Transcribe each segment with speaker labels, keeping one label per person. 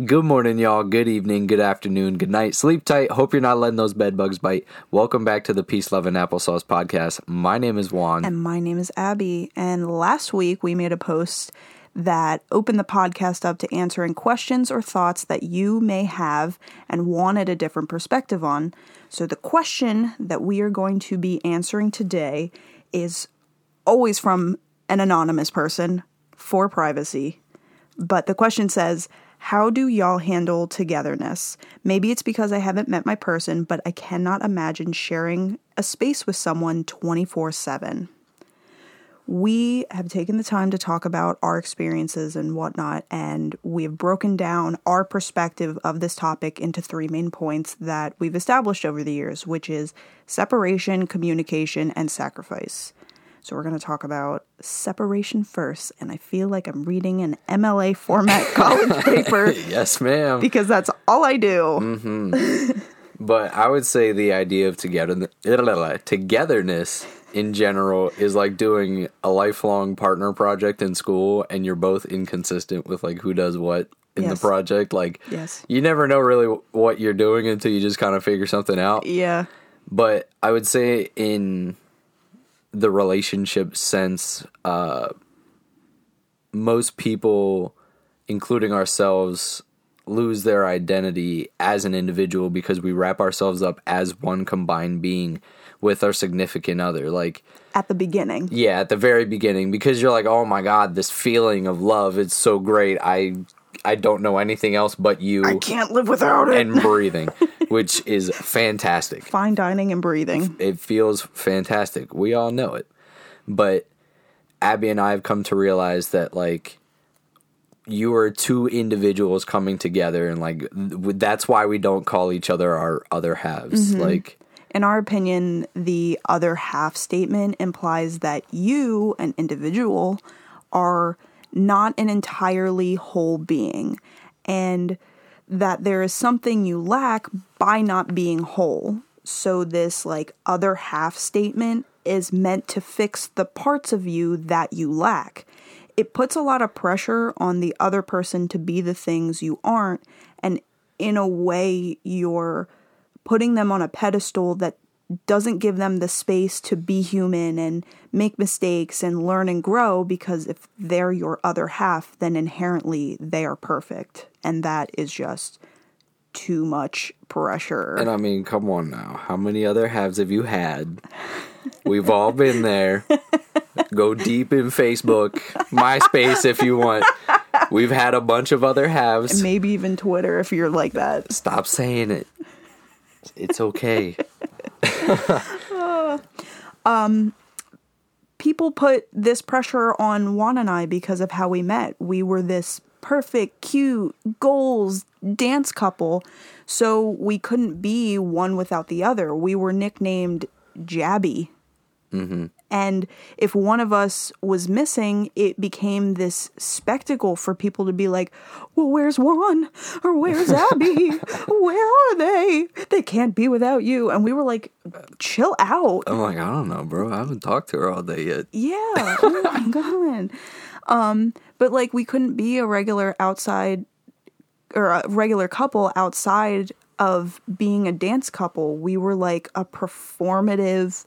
Speaker 1: Good morning, y'all. Good evening, good afternoon, good night. Sleep tight. Hope you're not letting those bed bugs bite. Welcome back to the Peace, Love, and Applesauce podcast. My name is Juan.
Speaker 2: And my name is Abby. And last week we made a post that opened the podcast up to answering questions or thoughts that you may have and wanted a different perspective on. So the question that we are going to be answering today is always from an anonymous person for privacy. But the question says, how do y'all handle togetherness? Maybe it's because I haven't met my person, but I cannot imagine sharing a space with someone 24 7. We have taken the time to talk about our experiences and whatnot, and we have broken down our perspective of this topic into three main points that we've established over the years, which is separation, communication, and sacrifice. So we're going to talk about separation first, and I feel like I'm reading an MLA format college paper
Speaker 1: yes, ma'am.
Speaker 2: because that's all I do.
Speaker 1: Mm-hmm. But I would say the idea of together togetherness in general is like doing a lifelong partner project in school, and you're both inconsistent with like who does what in
Speaker 2: Yes.
Speaker 1: the project. Like,
Speaker 2: Yes.
Speaker 1: you never know really what you're doing until you just kind of figure something out.
Speaker 2: Yeah.
Speaker 1: but I would say in the relationship sense, uh, most people, including ourselves, lose their identity as an individual because we wrap ourselves up as one combined being with our significant other. Like,
Speaker 2: At the beginning.
Speaker 1: yeah, at the very beginning, because you're like, oh my god, this feeling of love, it's so great. I I don't know anything else but you
Speaker 2: I can't live without it.
Speaker 1: and breathing, which is fantastic
Speaker 2: Fine dining and breathing.
Speaker 1: it feels fantastic. We all know it. But Abby and I have come to realize that like you are two individuals coming together and like th- that's why we don't call each other our other halves. Mm-hmm. Like
Speaker 2: In our opinion, the other half statement implies that you, an individual, are not an entirely whole being and that there is something you lack by not being whole. So, this like other half statement is meant to fix the parts of you that you lack. It puts a lot of pressure on the other person to be the things you aren't, and in a way, you're putting them on a pedestal that doesn't give them the space to be human and make mistakes and learn and grow because if they're your other half, then inherently they are perfect. And that is just too much pressure.
Speaker 1: and I mean, come on now. How many other halves have you had? We've all been there. Go deep in Facebook, MySpace if you want. We've had a bunch of other halves.
Speaker 2: Maybe even Twitter if you're like that.
Speaker 1: Stop saying it. It's okay.
Speaker 2: Um, people put this pressure on Juan and I because of how we met. We were this perfect, cute, goals dance couple, so we couldn't be one without the other. We were nicknamed Jabby. Mm-hmm. And if one of us was missing, it became this spectacle for people to be like, well, where's Juan? Or where's Abby? Where are they? They can't be without you. And we were like, chill out.
Speaker 1: I'm like, I don't know, bro. I haven't talked to her all day yet.
Speaker 2: Yeah. Oh my god. Um, but like we couldn't be a regular outside or a regular couple outside of being a dance couple. We were like a performative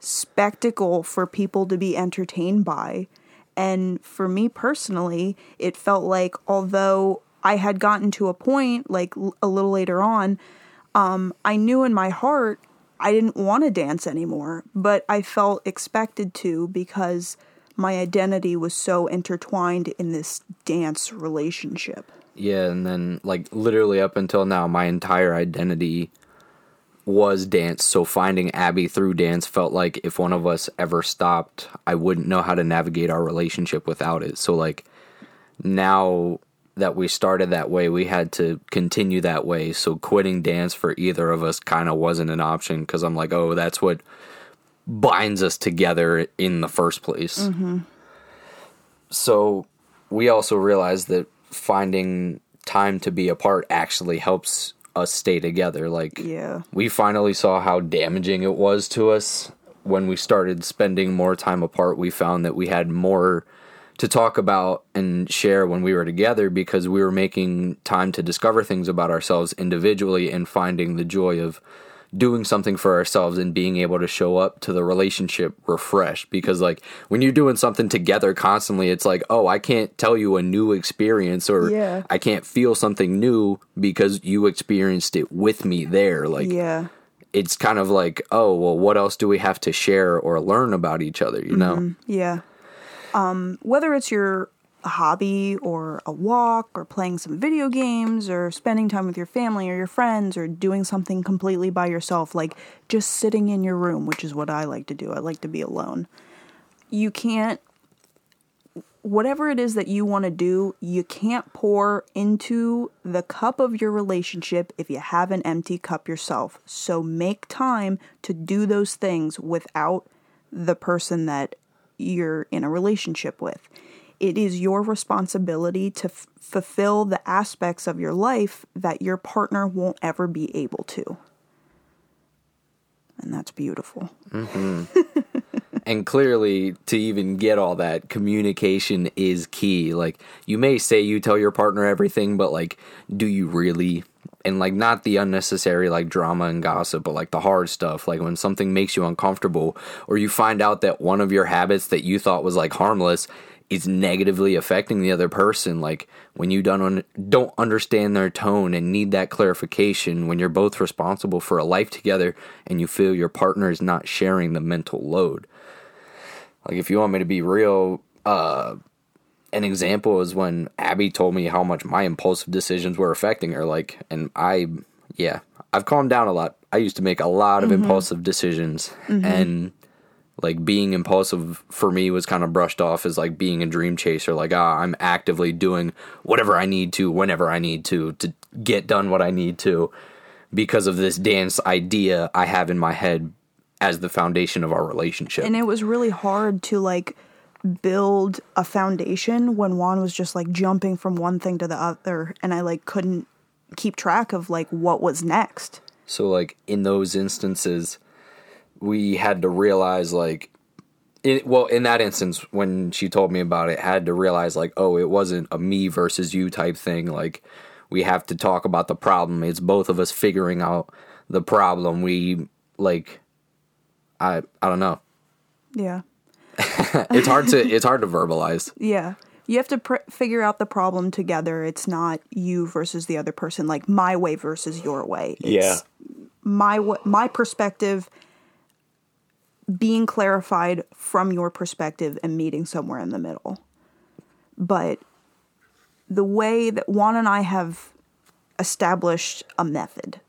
Speaker 2: spectacle for people to be entertained by. And for me personally, it felt like although I had gotten to a point like a little later on, um, I knew in my heart I didn't want to dance anymore, but I felt expected to because my identity was so intertwined in this dance relationship.
Speaker 1: Yeah, and then like literally up until now, my entire identity was dance. So finding Abby through dance felt like if one of us ever stopped, I wouldn't know how to navigate our relationship without it. So like now that we started that way, we had to continue that way. So quitting dance for either of us kind of wasn't an option because I'm like, oh, that's what binds us together in the first place. Mm-hmm. So we also realized that finding time to be apart actually helps us stay together. Like,
Speaker 2: Yeah.
Speaker 1: we finally saw how damaging it was to us when we started spending more time apart. We found that we had more to talk about and share when we were together because we were making time to discover things about ourselves individually and finding the joy of doing something for ourselves and being able to show up to the relationship refreshed because like when you're doing something together constantly it's like oh I can't tell you a new experience or
Speaker 2: Yeah.
Speaker 1: I can't feel something new because you experienced it with me there like
Speaker 2: Yeah.
Speaker 1: it's kind of like oh well what else do we have to share or learn about each other you know
Speaker 2: Yeah. Um, whether it's your hobby or a walk or playing some video games or spending time with your family or your friends or doing something completely by yourself, like just sitting in your room, which is what I like to do. I like to be alone. You can't, whatever it is that you want to do, you can't pour into the cup of your relationship if you have an empty cup yourself. So make time to do those things without the person that you're in a relationship with. It is your responsibility to f- fulfill the aspects of your life that your partner won't ever be able to. And that's beautiful. Mm-hmm.
Speaker 1: and clearly to even get all that communication is key like you may say you tell your partner everything but like do you really and like not the unnecessary like drama and gossip but like the hard stuff like when something makes you uncomfortable or you find out that one of your habits that you thought was like harmless is negatively affecting the other person like when you don't un- don't understand their tone and need that clarification when you're both responsible for a life together and you feel your partner is not sharing the mental load. Like if you want me to be real, uh an example is when Abby told me how much my impulsive decisions were affecting her like and I yeah, I've calmed down a lot. I used to make a lot of impulsive decisions and like being impulsive for me was kind of brushed off as like being a dream chaser like ah I'm actively doing whatever I need to whenever I need to to get done what I need to because of this dance idea I have in my head as the foundation of our relationship.
Speaker 2: And it was really hard to like build a foundation when Juan was just like jumping from one thing to the other and I like couldn't keep track of like what was next.
Speaker 1: So like in those instances, we had to realize like, it, well, in that instance when she told me about it, had to realize like, oh, it wasn't a me versus you type thing. Like we have to talk about the problem. It's both of us figuring out the problem. We like, I I don't know.
Speaker 2: Yeah.
Speaker 1: It's hard to it's hard to verbalize.
Speaker 2: Yeah. You have to pr- figure out the problem together. It's not you versus the other person, like my way versus your way. It's my wa my perspective being clarified from your perspective and meeting somewhere in the middle. But the way that Juan and I have established a method,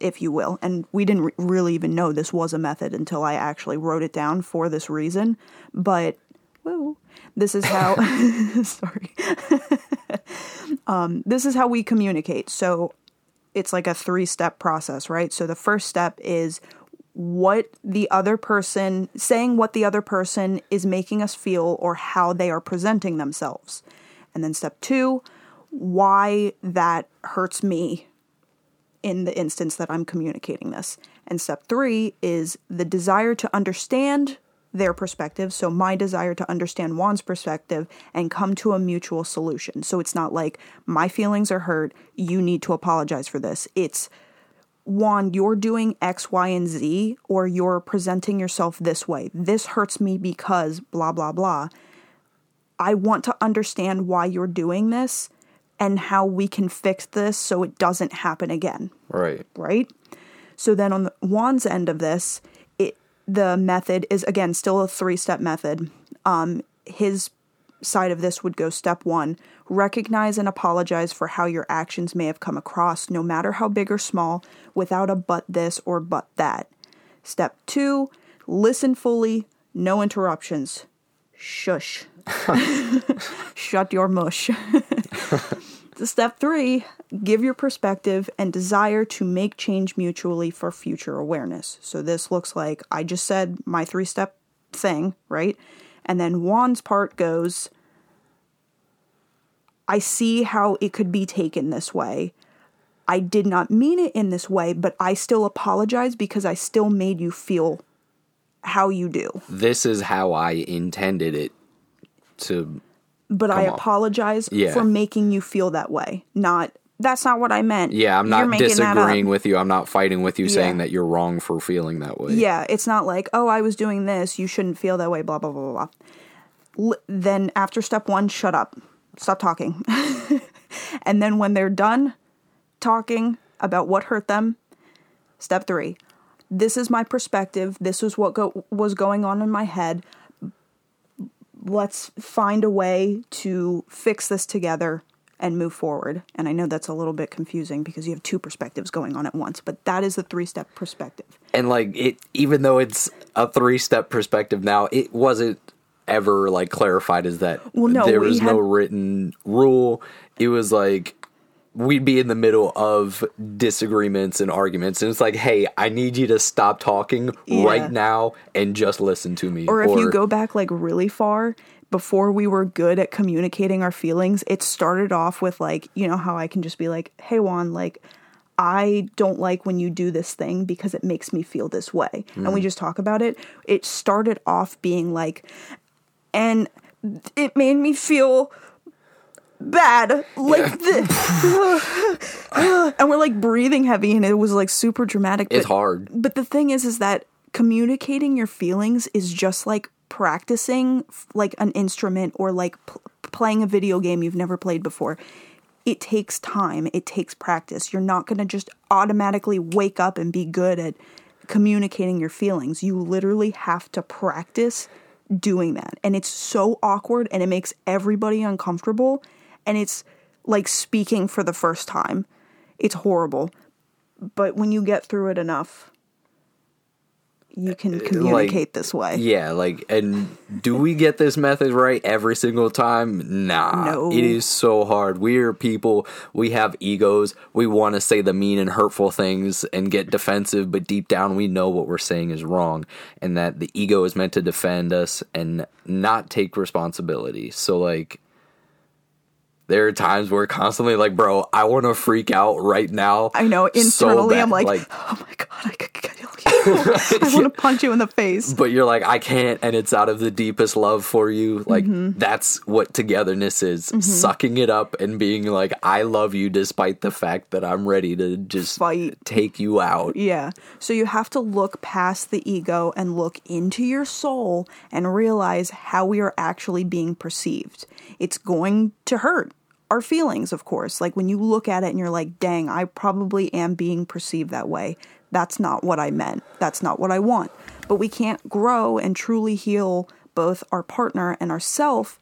Speaker 2: if you will, and we didn't re- really even know this was a method until I actually wrote it down for this reason. But whoa, this is how. sorry. um, this is how we communicate. So it's like a three step process, right? So the first step is what the other person saying what the other person is making us feel or how they are presenting themselves. And then step 2, why that hurts me in the instance that I'm communicating this. And step 3 is the desire to understand their perspective, so my desire to understand Juan's perspective and come to a mutual solution. So it's not like my feelings are hurt, you need to apologize for this. It's Juan, you're doing X, Y, and Z, or you're presenting yourself this way. This hurts me because blah, blah, blah. I want to understand why you're doing this and how we can fix this so it doesn't happen again,
Speaker 1: Right.
Speaker 2: right? So then on the, Juan's end of this, it the method is again still a three step method. Um, his side of this would go step one recognize and apologize for how your actions may have come across, no matter how big or small, without a but this or but that. Step two listen fully, no interruptions. Shush. Shut your mush. Step three give your perspective and desire to make change mutually for future awareness. So, this looks like I just said my three step thing, right? And then Juan's part goes I see how it could be taken this way. I did not mean it in this way, but I still apologize because I still made you feel how you do.
Speaker 1: This is how I intended it to
Speaker 2: but I apologize
Speaker 1: Yeah.
Speaker 2: for making you feel that way. Not that's not what I meant.
Speaker 1: Yeah, I'm not
Speaker 2: making that up.
Speaker 1: disagreeing with you. I'm not fighting with you saying that you're wrong for feeling that way.
Speaker 2: Yeah, it's not like, oh, I was doing this, you shouldn't feel that way, blah, blah, blah, blah, blah. L- then after step one, shut up. Stop talking. and then when they're done talking about what hurt them, step three. This is my perspective. This is what go- was going on in my head. Let's find a way to fix this together and move forward. And I know that's a little bit confusing because you have two perspectives going on at once, but that is the three step perspective.
Speaker 1: and like it even though it's a three step perspective now it wasn't ever like clarified as that
Speaker 2: Well, no,
Speaker 1: there was no written rule it was like we'd be in the middle of disagreements and arguments and it's like hey i need you to stop talking
Speaker 2: Yeah.
Speaker 1: right now and just listen to me
Speaker 2: or if you go back like really far before we were good at communicating our feelings it started off with like you know how i can just be like hey juan like i don't like when you do this thing because it makes me feel this way. And we mm. just talk about it. It started off being like and it made me feel bad like this, and we're like breathing heavy and it was like super dramatic
Speaker 1: it's
Speaker 2: but-
Speaker 1: hard.
Speaker 2: but the thing is, is that communicating your feelings is just like practicing like an instrument or like pl- playing a video game you've never played before. It takes time. It takes practice. You're not going to just automatically wake up and be good at communicating your feelings. You literally have to practice doing that. And it's so awkward and it makes everybody uncomfortable. And it's like speaking for the first time. It's horrible. But when you get through it enough, you can uh, communicate this way.
Speaker 1: Yeah, like, and do we get this method right every single time? Nah.
Speaker 2: No.
Speaker 1: It is so hard. We are people, we have egos, we want to say the mean and hurtful things and get defensive, but deep down we know what we're saying is wrong and that the ego is meant to defend us and not take responsibility. So, like, there are times where constantly like, bro, I want to freak out right now.
Speaker 2: I know internally
Speaker 1: bad.
Speaker 2: I'm like, oh my god, I could kill you. I want to punch you in the face.
Speaker 1: but you're like i can't and it's out of the deepest love for you like
Speaker 2: Mm-hmm.
Speaker 1: that's what togetherness is sucking it up and being like i love you despite the fact that i'm ready to just
Speaker 2: Fight.
Speaker 1: take you out
Speaker 2: Yeah. So you have to look past the ego and look into your soul and realize how we are actually being perceived. It's going to hurt our feelings, of course. Like when you look at it and you're like, dang, I probably am being perceived that way. That's not what I meant. That's not what I want. But we can't grow and truly heal both our partner and ourself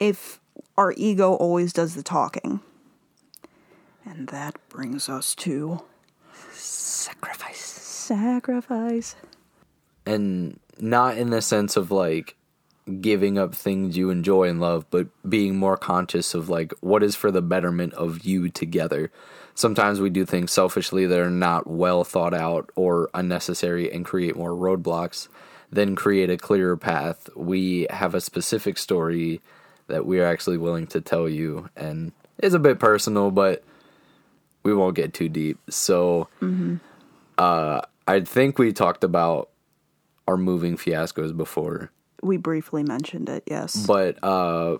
Speaker 2: if our ego always does the talking. And that brings us to
Speaker 1: sacrifice
Speaker 2: sacrifice.
Speaker 1: and not in the sense of like giving up things you enjoy and love but being more conscious of like what is for the betterment of you together. Sometimes we do things selfishly that are not well thought out or unnecessary and create more roadblocks then create a clearer path. We have a specific story that we are actually willing to tell you and it's a bit personal but we won't get too deep. So uh i think we talked about our moving fiascos before
Speaker 2: We briefly mentioned it, yes.
Speaker 1: but uh,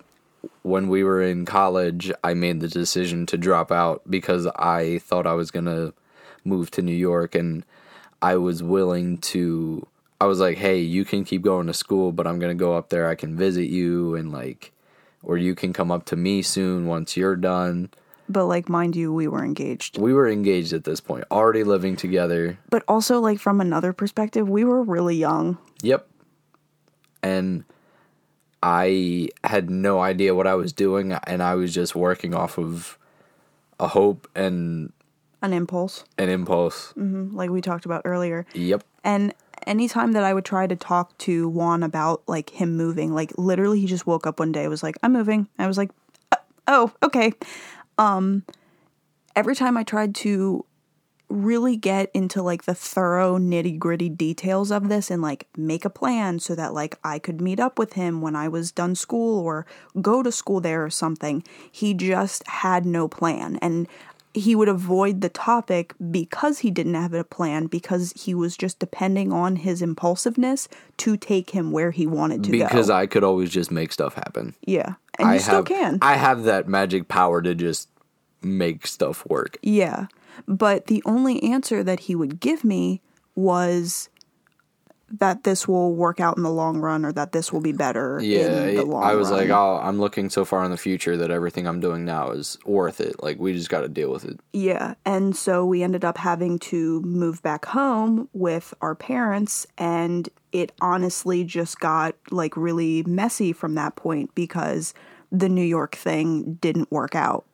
Speaker 1: when we were in college, I made the decision to drop out because I thought I was gonna move to New York, and I was willing to. I was like, "Hey, you can keep going to school, but I'm gonna go up there. I can visit you, and like, or you can come up to me soon once you're done."
Speaker 2: But like mind you, we were engaged.
Speaker 1: We were engaged at this point, already living together.
Speaker 2: But also like from another perspective, we were really young.
Speaker 1: Yep. And I had no idea what I was doing, and I was just working off of a hope and
Speaker 2: An impulse,
Speaker 1: an impulse.
Speaker 2: like we talked about earlier.
Speaker 1: Yep.
Speaker 2: And anytime that I would try to talk to Juan about like him moving, like literally he just woke up one day and was like, "I'm moving." I was like, "Uh, "Oh, okay." Um every time I tried to really get into like the thorough nitty-gritty details of this and like make a plan so that like I could meet up with him when I was done school or go to school there or something, he just had no plan and he would avoid the topic because he didn't have a plan because he was just depending on his impulsiveness to take him where he wanted to
Speaker 1: because
Speaker 2: go.
Speaker 1: Because I could always just make stuff happen.
Speaker 2: yeah, and you
Speaker 1: I
Speaker 2: still can.
Speaker 1: I have that magic power to just make stuff work.
Speaker 2: Yeah. But the only answer that he would give me was that this will work out in the long run or that this will be better
Speaker 1: Yeah,
Speaker 2: in the
Speaker 1: it-
Speaker 2: long
Speaker 1: I was
Speaker 2: run.
Speaker 1: like, oh, I'm looking so far in the future that everything I'm doing now is worth it. Like, we just got to deal with it.
Speaker 2: Yeah. And so we ended up having to move back home with our parents. And it honestly just got like really messy from that point because the New York thing didn't work out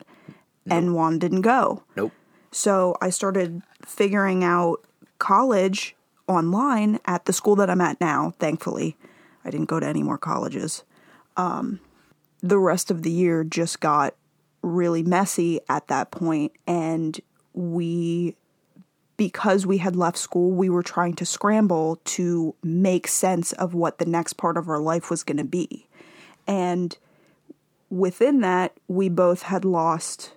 Speaker 2: and Juan didn't go.
Speaker 1: Nope.
Speaker 2: So I started figuring out college online at the school that I'm at now, thankfully. I didn't go to any more colleges. Um, the rest of the year just got really messy at that point, and we, because we had left school, we were trying to scramble to make sense of what the next part of our life was going to be. And within that, we both had lost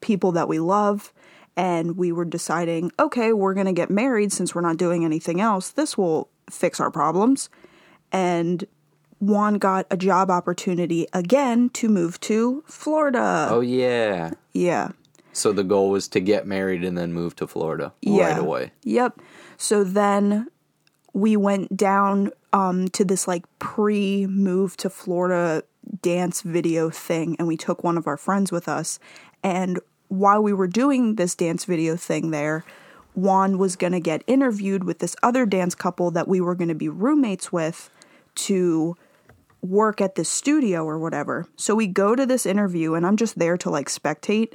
Speaker 2: people that we love, and we were deciding, okay, we're going to get married since we're not doing anything else. This will fix our problems. And Juan got a job opportunity again to move to Florida.
Speaker 1: Oh, yeah.
Speaker 2: Yeah.
Speaker 1: So the goal was to get married and then move to Florida
Speaker 2: Yeah.
Speaker 1: right away.
Speaker 2: Yep. So then we went down um, to this like pre move to Florida dance video thing, and we took one of our friends with us. And while we were doing this dance video thing there, Juan was going to get interviewed with this other dance couple that we were going to be roommates with to work at this studio or whatever. So we go to this interview and I'm just there to like spectate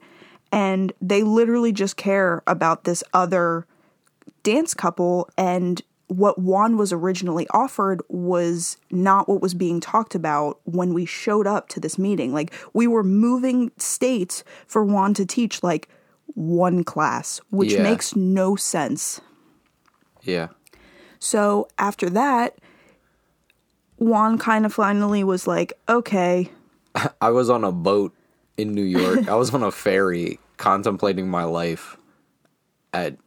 Speaker 2: and they literally just care about this other dance couple and what Juan was originally offered was not what was being talked about when we showed up to this meeting. Like we were moving states for Juan to teach like one class, which
Speaker 1: Yeah.
Speaker 2: makes no sense.
Speaker 1: Yeah.
Speaker 2: So after that, Juan kind of finally was like, okay,
Speaker 1: I was on a boat in New York. I was on a ferry contemplating my life at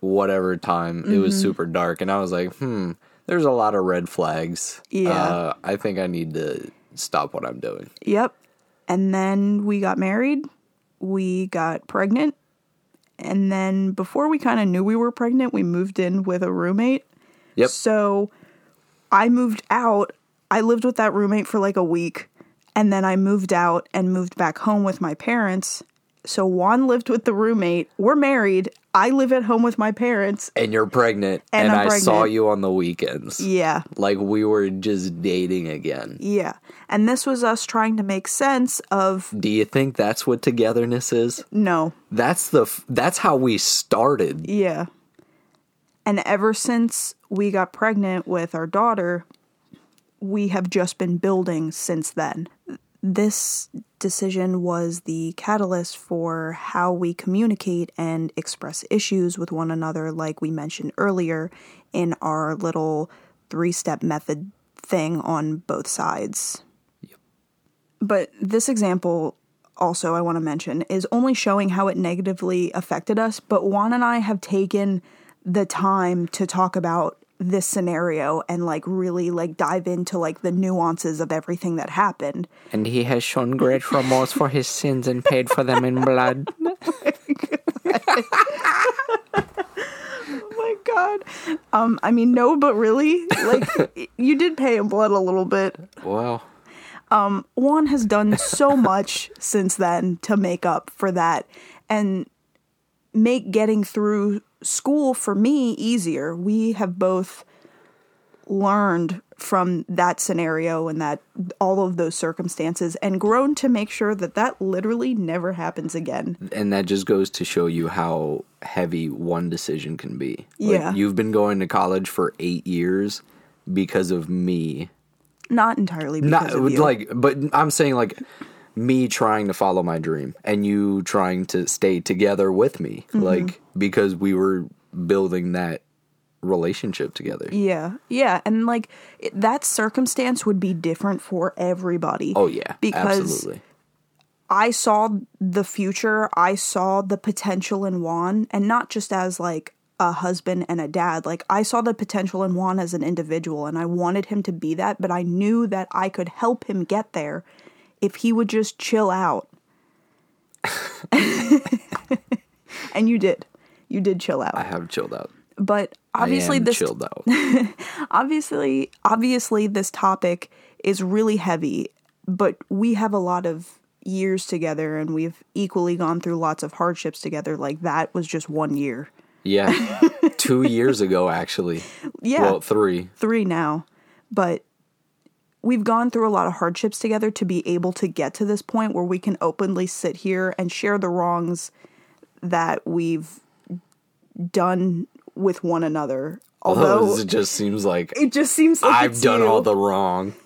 Speaker 1: whatever time. It
Speaker 2: Mm-hmm.
Speaker 1: was super dark. And I was like, hmm, there's a lot of red flags.
Speaker 2: Yeah.
Speaker 1: Uh, I think I need to stop what I'm doing.
Speaker 2: Yep. And then we got married. We got pregnant. And then before we kind of knew we were pregnant, we moved in with a roommate.
Speaker 1: Yep.
Speaker 2: So I moved out. I lived with that roommate for like a week. And then I moved out and moved back home with my parents. So Juan lived with the roommate. We're married. I live at home with my parents.
Speaker 1: And you're pregnant.
Speaker 2: And
Speaker 1: And, I saw you on the weekends.
Speaker 2: Yeah.
Speaker 1: Like we were just dating again.
Speaker 2: Yeah. And this was us trying to make sense of
Speaker 1: Do you think that's what togetherness is?
Speaker 2: no,
Speaker 1: That's the f- that's how we started.
Speaker 2: Yeah. And ever since we got pregnant with our daughter, we have just been building since then. This decision was the catalyst for how we communicate and express issues with one another, like we mentioned earlier in our little three step method thing on both sides. Yep. But this example, also, I want to mention, is only showing how it negatively affected us. But Juan and I have taken the time to talk about this scenario and like really like dive into like the nuances of everything that happened.
Speaker 1: And he has shown great remorse for his sins and paid for them in blood.
Speaker 2: Oh my god. Um I mean no but really like you did pay in blood a little bit.
Speaker 1: Well, Um
Speaker 2: Juan has done so much since then to make up for that and make getting through school for me easier. We have both learned from that scenario and that all of those circumstances and grown to make sure that that literally never happens again.
Speaker 1: and that just goes to show you how heavy one decision can be.
Speaker 2: Yeah.
Speaker 1: You've been going to college for eight years because of me.
Speaker 2: Not entirely because
Speaker 1: Not
Speaker 2: of you.
Speaker 1: like, but I'm saying like me trying to follow my dream and you trying to stay together with me,
Speaker 2: Mm-hmm.
Speaker 1: like because we were building that relationship together.
Speaker 2: Yeah, yeah, and like it, that circumstance would be different for everybody.
Speaker 1: Oh yeah,
Speaker 2: because
Speaker 1: absolutely.
Speaker 2: I saw the future, I saw the potential in Juan, and not just as like a husband and a dad. Like I saw the potential in Juan as an individual and I wanted him to be that, but I knew that I could help him get there if he would just chill out. and you did. You did chill out.
Speaker 1: I have chilled out.
Speaker 2: But obviously this
Speaker 1: chilled out.
Speaker 2: obviously obviously this topic is really heavy, but we have a lot of years together and we've equally gone through lots of hardships together. Like that was just one year.
Speaker 1: yeah, two years ago actually.
Speaker 2: Yeah.
Speaker 1: Well, three.
Speaker 2: three now, but we've gone through a lot of hardships together to be able to get to this point where we can openly sit here and share the wrongs that we've done with one another.
Speaker 1: Oh, Although
Speaker 2: Although
Speaker 1: it just seems like
Speaker 2: it just seems like
Speaker 1: I've done
Speaker 2: you.
Speaker 1: all the wrong.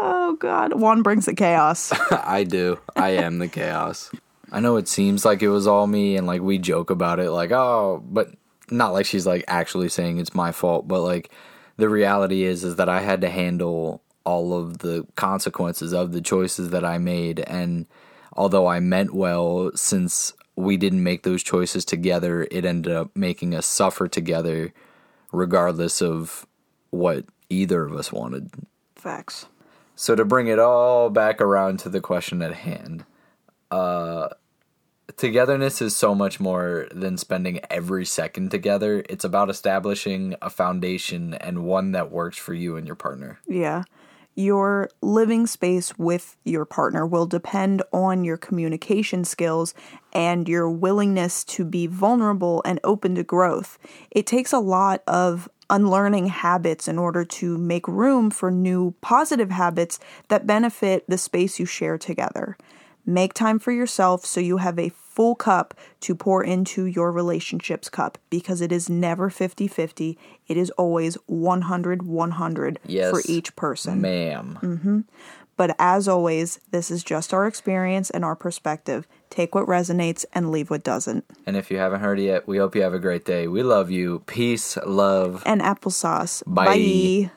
Speaker 2: Oh God, Juan brings the chaos.
Speaker 1: I do. I am the chaos. I know it seems like it was all me and like we joke about it like, "Oh, but not like she's like actually saying it's my fault, but like the reality is is that I had to handle all of the consequences of the choices that I made and although I meant well since we didn't make those choices together, it ended up making us suffer together regardless of what either of us wanted.
Speaker 2: Facts.
Speaker 1: So to bring it all back around to the question at hand, uh, togetherness is so much more than spending every second together. It's about establishing a foundation and one that works for you and your partner.
Speaker 2: Yeah. Your living space with your partner will depend on your communication skills and your willingness to be vulnerable and open to growth. It takes a lot of unlearning habits in order to make room for new positive habits that benefit the space you share together. Make time for yourself so you have a full cup to pour into your relationship's cup because it is never 50 50. It is always 100 100 for each person.
Speaker 1: Ma'am. Mm-hmm.
Speaker 2: But as always, this is just our experience and our perspective. Take what resonates and leave what doesn't.
Speaker 1: And if you haven't heard it yet, we hope you have a great day. We love you. Peace, love.
Speaker 2: And applesauce.
Speaker 1: Bye.
Speaker 2: Bye.